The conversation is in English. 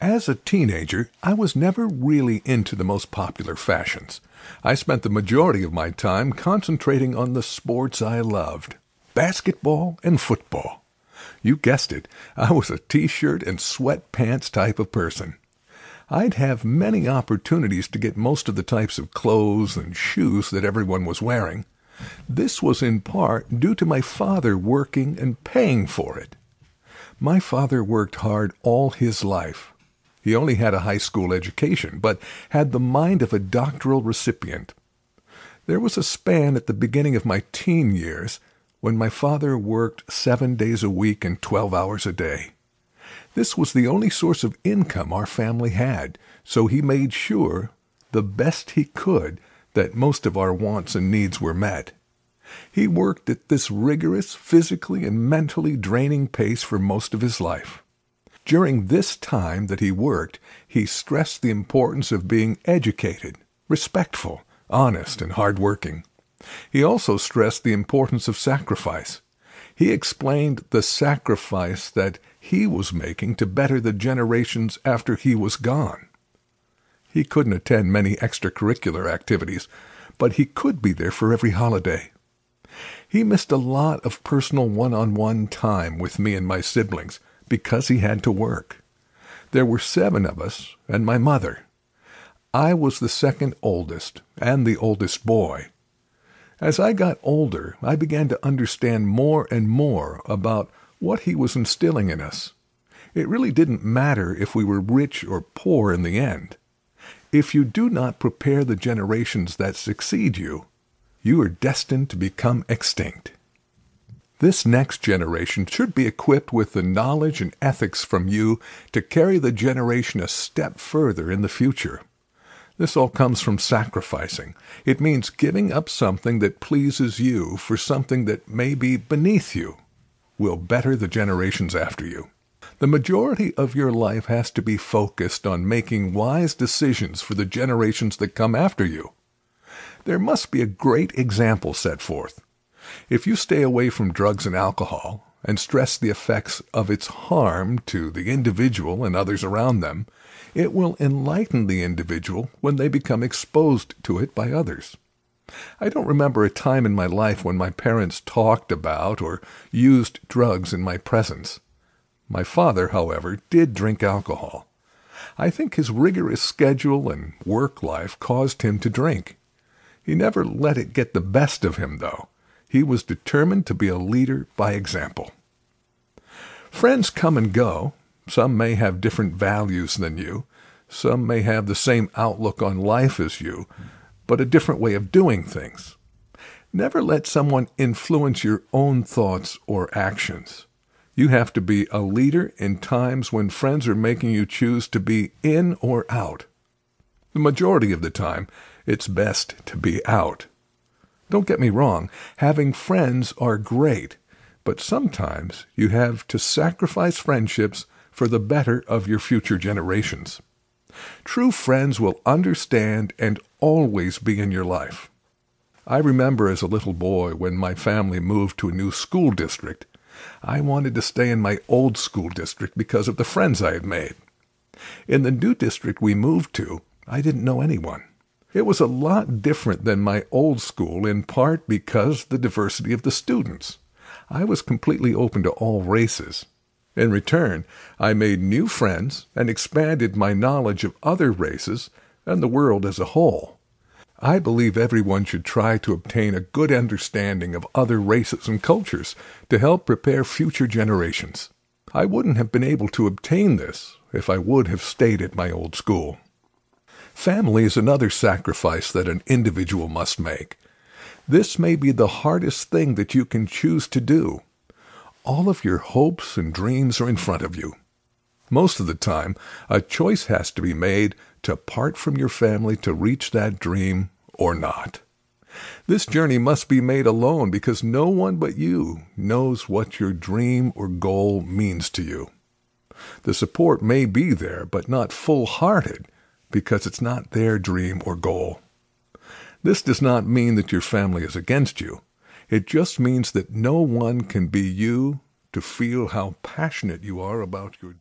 As a teenager, I was never really into the most popular fashions. I spent the majority of my time concentrating on the sports I loved basketball and football. You guessed it, I was a t shirt and sweatpants type of person. I'd have many opportunities to get most of the types of clothes and shoes that everyone was wearing. This was in part due to my father working and paying for it. My father worked hard all his life. He only had a high school education, but had the mind of a doctoral recipient. There was a span at the beginning of my teen years when my father worked seven days a week and twelve hours a day. This was the only source of income our family had, so he made sure, the best he could, that most of our wants and needs were met. He worked at this rigorous, physically and mentally draining pace for most of his life. During this time that he worked, he stressed the importance of being educated, respectful, honest, and hard-working. He also stressed the importance of sacrifice. He explained the sacrifice that he was making to better the generations after he was gone. He couldn't attend many extracurricular activities, but he could be there for every holiday. He missed a lot of personal one-on-one time with me and my siblings because he had to work. There were seven of us and my mother. I was the second oldest and the oldest boy. As I got older, I began to understand more and more about what he was instilling in us. It really didn't matter if we were rich or poor in the end. If you do not prepare the generations that succeed you, you are destined to become extinct. This next generation should be equipped with the knowledge and ethics from you to carry the generation a step further in the future. This all comes from sacrificing. It means giving up something that pleases you for something that may be beneath you, will better the generations after you. The majority of your life has to be focused on making wise decisions for the generations that come after you. There must be a great example set forth. If you stay away from drugs and alcohol, and stress the effects of its harm to the individual and others around them, it will enlighten the individual when they become exposed to it by others. I don't remember a time in my life when my parents talked about or used drugs in my presence. My father, however, did drink alcohol. I think his rigorous schedule and work life caused him to drink. He never let it get the best of him, though. He was determined to be a leader by example. Friends come and go. Some may have different values than you. Some may have the same outlook on life as you, but a different way of doing things. Never let someone influence your own thoughts or actions. You have to be a leader in times when friends are making you choose to be in or out. The majority of the time, it's best to be out. Don't get me wrong, having friends are great, but sometimes you have to sacrifice friendships for the better of your future generations. True friends will understand and always be in your life. I remember as a little boy when my family moved to a new school district. I wanted to stay in my old school district because of the friends I had made. In the new district we moved to, I didn't know anyone. It was a lot different than my old school, in part because the diversity of the students. I was completely open to all races. In return, I made new friends and expanded my knowledge of other races and the world as a whole. I believe everyone should try to obtain a good understanding of other races and cultures to help prepare future generations. I wouldn't have been able to obtain this if I would have stayed at my old school. Family is another sacrifice that an individual must make. This may be the hardest thing that you can choose to do. All of your hopes and dreams are in front of you. Most of the time, a choice has to be made to part from your family to reach that dream or not. This journey must be made alone because no one but you knows what your dream or goal means to you. The support may be there, but not full-hearted because it's not their dream or goal. This does not mean that your family is against you. It just means that no one can be you to feel how passionate you are about your